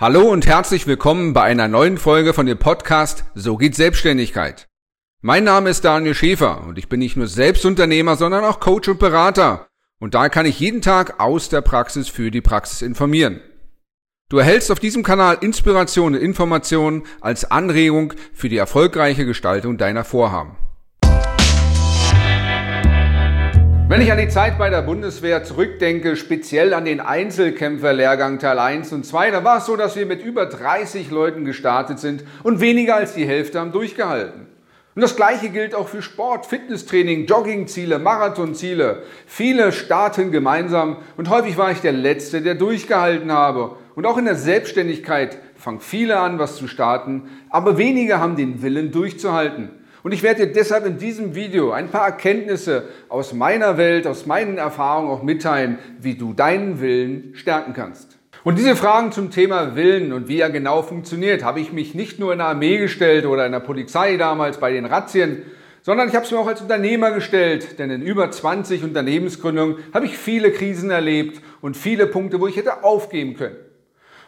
Hallo und herzlich willkommen bei einer neuen Folge von dem Podcast So geht Selbstständigkeit. Mein Name ist Daniel Schäfer und ich bin nicht nur Selbstunternehmer, sondern auch Coach und Berater. Und da kann ich jeden Tag aus der Praxis für die Praxis informieren. Du erhältst auf diesem Kanal Inspiration und Informationen als Anregung für die erfolgreiche Gestaltung deiner Vorhaben. Wenn ich an die Zeit bei der Bundeswehr zurückdenke, speziell an den Einzelkämpferlehrgang Teil 1 und 2, da war es so, dass wir mit über 30 Leuten gestartet sind und weniger als die Hälfte haben durchgehalten. Und das Gleiche gilt auch für Sport, Fitnesstraining, Joggingziele, Marathonziele. Viele starten gemeinsam und häufig war ich der Letzte, der durchgehalten habe. Und auch in der Selbstständigkeit fangen viele an, was zu starten, aber wenige haben den Willen durchzuhalten. Und ich werde dir deshalb in diesem Video ein paar Erkenntnisse aus meiner Welt, aus meinen Erfahrungen auch mitteilen, wie du deinen Willen stärken kannst. Und diese Fragen zum Thema Willen und wie er genau funktioniert, habe ich mich nicht nur in der Armee gestellt oder in der Polizei damals bei den Razzien, sondern ich habe es mir auch als Unternehmer gestellt, denn in über 20 Unternehmensgründungen habe ich viele Krisen erlebt und viele Punkte, wo ich hätte aufgeben können.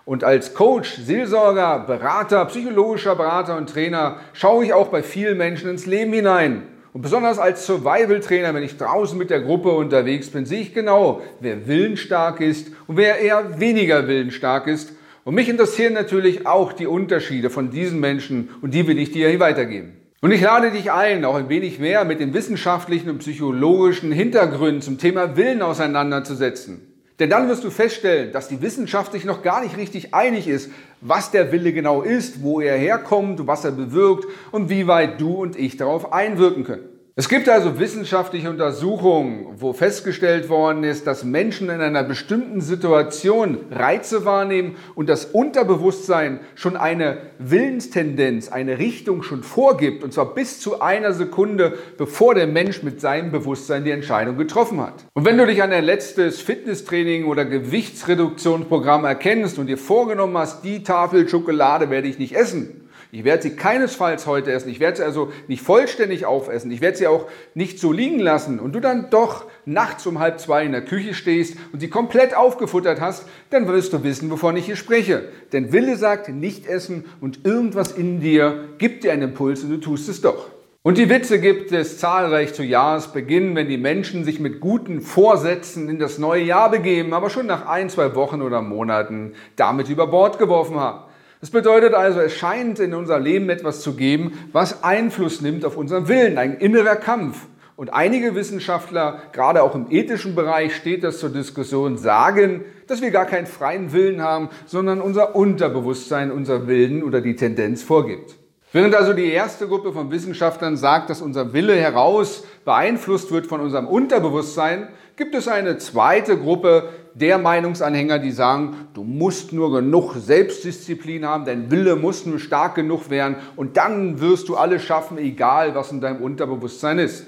Und als Coach, Seelsorger, Berater, psychologischer Berater und Trainer schaue ich auch bei vielen Menschen ins Leben hinein. Und besonders als Survival-Trainer, wenn ich draußen mit der Gruppe unterwegs bin, sehe ich genau, wer willensstark ist und wer eher weniger willensstark ist. Und mich interessieren natürlich auch die Unterschiede von diesen Menschen und die will ich dir hier weitergeben. Und ich lade dich ein, auch ein wenig mehr mit den wissenschaftlichen und psychologischen Hintergründen zum Thema Willen auseinanderzusetzen. Denn dann wirst du feststellen, dass die Wissenschaft sich noch gar nicht richtig einig ist, was der Wille genau ist, wo er herkommt, was er bewirkt und wie weit du und ich darauf einwirken können. Es gibt also wissenschaftliche Untersuchungen, wo festgestellt worden ist, dass Menschen in einer bestimmten Situation Reize wahrnehmen und das Unterbewusstsein schon eine Willenstendenz, eine Richtung schon vorgibt, und zwar bis zu einer Sekunde, bevor der Mensch mit seinem Bewusstsein die Entscheidung getroffen hat. Und wenn du dich an dein letztes Fitnesstraining oder Gewichtsreduktionsprogramm erkennst und dir vorgenommen hast, die Tafel Schokolade werde ich nicht essen, ich werde sie keinesfalls heute essen. Ich werde sie also nicht vollständig aufessen. Ich werde sie auch nicht so liegen lassen. Und du dann doch nachts um halb zwei in der Küche stehst und sie komplett aufgefuttert hast, dann wirst du wissen, wovon ich hier spreche. Denn Wille sagt nicht essen und irgendwas in dir gibt dir einen Impuls und du tust es doch. Und die Witze gibt es zahlreich zu Jahresbeginn, wenn die Menschen sich mit guten Vorsätzen in das neue Jahr begeben, aber schon nach ein, zwei Wochen oder Monaten damit über Bord geworfen haben. Das bedeutet also, es scheint in unser Leben etwas zu geben, was Einfluss nimmt auf unseren Willen, ein innerer Kampf. Und einige Wissenschaftler, gerade auch im ethischen Bereich steht das zur Diskussion, sagen, dass wir gar keinen freien Willen haben, sondern unser Unterbewusstsein unser Willen oder die Tendenz vorgibt. Während also die erste Gruppe von Wissenschaftlern sagt, dass unser Wille heraus beeinflusst wird von unserem Unterbewusstsein, gibt es eine zweite Gruppe der Meinungsanhänger, die sagen, du musst nur genug Selbstdisziplin haben, dein Wille muss nur stark genug werden und dann wirst du alles schaffen, egal was in deinem Unterbewusstsein ist.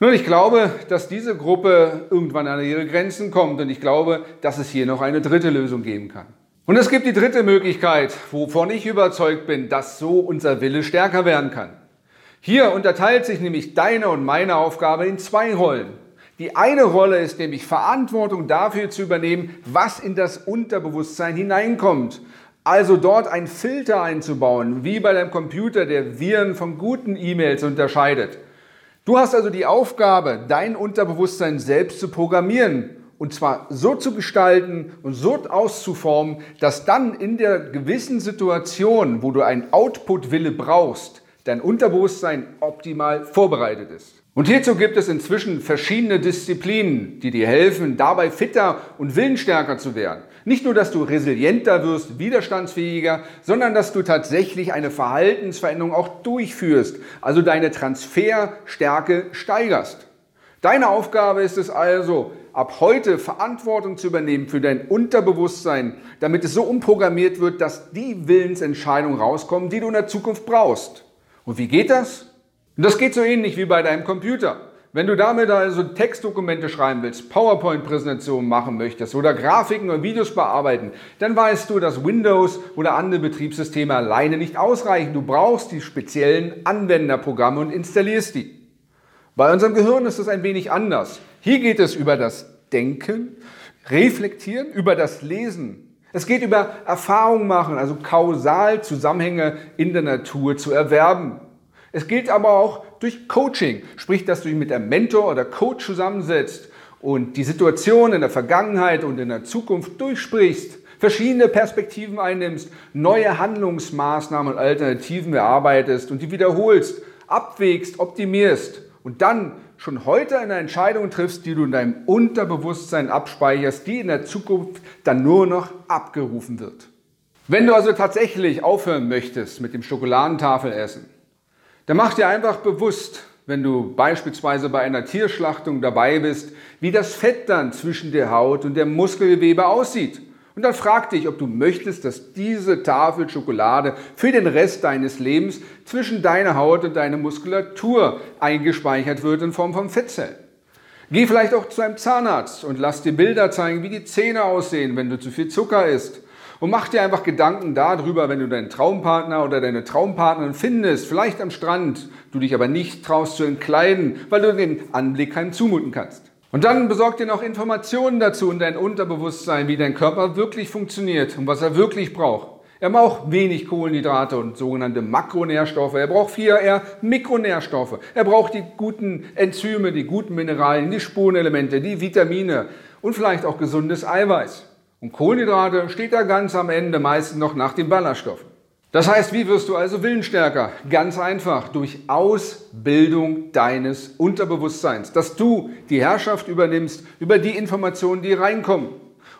Nun, ich glaube, dass diese Gruppe irgendwann an ihre Grenzen kommt und ich glaube, dass es hier noch eine dritte Lösung geben kann. Und es gibt die dritte Möglichkeit, wovon ich überzeugt bin, dass so unser Wille stärker werden kann. Hier unterteilt sich nämlich deine und meine Aufgabe in zwei Rollen. Die eine Rolle ist nämlich Verantwortung dafür zu übernehmen, was in das Unterbewusstsein hineinkommt. Also dort einen Filter einzubauen, wie bei deinem Computer, der Viren von guten E-Mails unterscheidet. Du hast also die Aufgabe, dein Unterbewusstsein selbst zu programmieren und zwar so zu gestalten und so auszuformen, dass dann in der gewissen Situation, wo du einen Output-Wille brauchst, dein Unterbewusstsein optimal vorbereitet ist. Und hierzu gibt es inzwischen verschiedene Disziplinen, die dir helfen, dabei fitter und willensstärker zu werden. Nicht nur, dass du resilienter wirst, widerstandsfähiger, sondern dass du tatsächlich eine Verhaltensveränderung auch durchführst, also deine Transferstärke steigerst. Deine Aufgabe ist es also, ab heute Verantwortung zu übernehmen für dein Unterbewusstsein, damit es so umprogrammiert wird, dass die Willensentscheidungen rauskommen, die du in der Zukunft brauchst. Und wie geht das? Und das geht so ähnlich wie bei deinem Computer. Wenn du damit also Textdokumente schreiben willst, PowerPoint-Präsentationen machen möchtest oder Grafiken oder Videos bearbeiten, dann weißt du, dass Windows oder andere Betriebssysteme alleine nicht ausreichen. Du brauchst die speziellen Anwenderprogramme und installierst die. Bei unserem Gehirn ist es ein wenig anders. Hier geht es über das Denken, Reflektieren, über das Lesen, Es geht über Erfahrung machen, also kausal Zusammenhänge in der Natur zu erwerben. Es gilt aber auch durch Coaching, sprich, dass du dich mit einem Mentor oder Coach zusammensetzt und die Situation in der Vergangenheit und in der Zukunft durchsprichst, verschiedene Perspektiven einnimmst, neue Handlungsmaßnahmen und Alternativen erarbeitest und die wiederholst, abwägst, optimierst und dann schon heute eine Entscheidung triffst, die du in deinem Unterbewusstsein abspeicherst, die in der Zukunft dann nur noch abgerufen wird. Wenn du also tatsächlich aufhören möchtest mit dem Schokoladentafelessen, dann mach dir einfach bewusst, wenn du beispielsweise bei einer Tierschlachtung dabei bist, wie das Fett dann zwischen der Haut und dem Muskelgewebe aussieht. Und dann frag dich, ob du möchtest, dass diese Tafel Schokolade für den Rest deines Lebens zwischen deiner Haut und deiner Muskulatur eingespeichert wird in Form von Fettzellen. Geh vielleicht auch zu einem Zahnarzt und lass dir Bilder zeigen, wie die Zähne aussehen, wenn du zu viel Zucker isst. Und mach dir einfach Gedanken darüber, wenn du deinen Traumpartner oder deine Traumpartnerin findest, vielleicht am Strand, du dich aber nicht traust zu entkleiden, weil du den Anblick keinem zumuten kannst. Und dann besorg dir noch Informationen dazu in dein Unterbewusstsein, wie dein Körper wirklich funktioniert und was er wirklich braucht. Er braucht wenig Kohlenhydrate und sogenannte Makronährstoffe. Er braucht viel eher Mikronährstoffe. Er braucht die guten Enzyme, die guten Mineralien, die Spurenelemente, die Vitamine und vielleicht auch gesundes Eiweiß. Und Kohlenhydrate steht da ganz am Ende meistens noch nach den Ballaststoffen. Das heißt, wie wirst du also willensstärker? Ganz einfach, durch Ausbildung deines Unterbewusstseins, dass du die Herrschaft übernimmst über die Informationen, die reinkommen.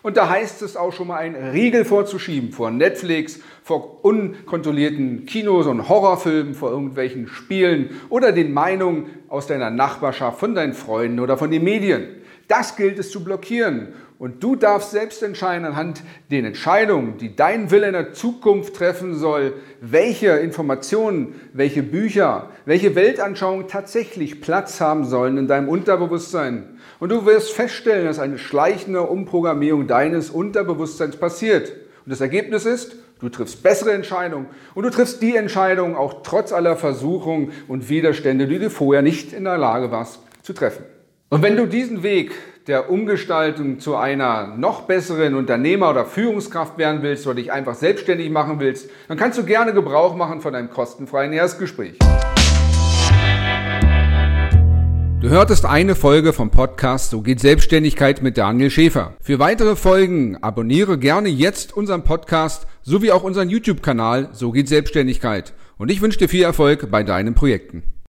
Und da heißt es auch schon mal, einen Riegel vorzuschieben vor Netflix, vor unkontrollierten Kinos und Horrorfilmen, vor irgendwelchen Spielen oder den Meinungen aus deiner Nachbarschaft, von deinen Freunden oder von den Medien. Das gilt es zu blockieren. Und du darfst selbst entscheiden anhand den Entscheidungen, die dein Wille in der Zukunft treffen soll, welche Informationen, welche Bücher, welche Weltanschauungen tatsächlich Platz haben sollen in deinem Unterbewusstsein. Und du wirst feststellen, dass eine schleichende Umprogrammierung deines Unterbewusstseins passiert. Und das Ergebnis ist, du triffst bessere Entscheidungen und du triffst die Entscheidungen auch trotz aller Versuchungen und Widerstände, die du vorher nicht in der Lage warst zu treffen. Und wenn du diesen Weg der Umgestaltung zu einer noch besseren Unternehmer oder Führungskraft werden willst oder dich einfach selbstständig machen willst, dann kannst du gerne Gebrauch machen von einem kostenfreien Erstgespräch. Du hörtest eine Folge vom Podcast So geht Selbstständigkeit mit Daniel Schäfer. Für weitere Folgen abonniere gerne jetzt unseren Podcast sowie auch unseren YouTube-Kanal So geht Selbstständigkeit. Und ich wünsche dir viel Erfolg bei deinen Projekten.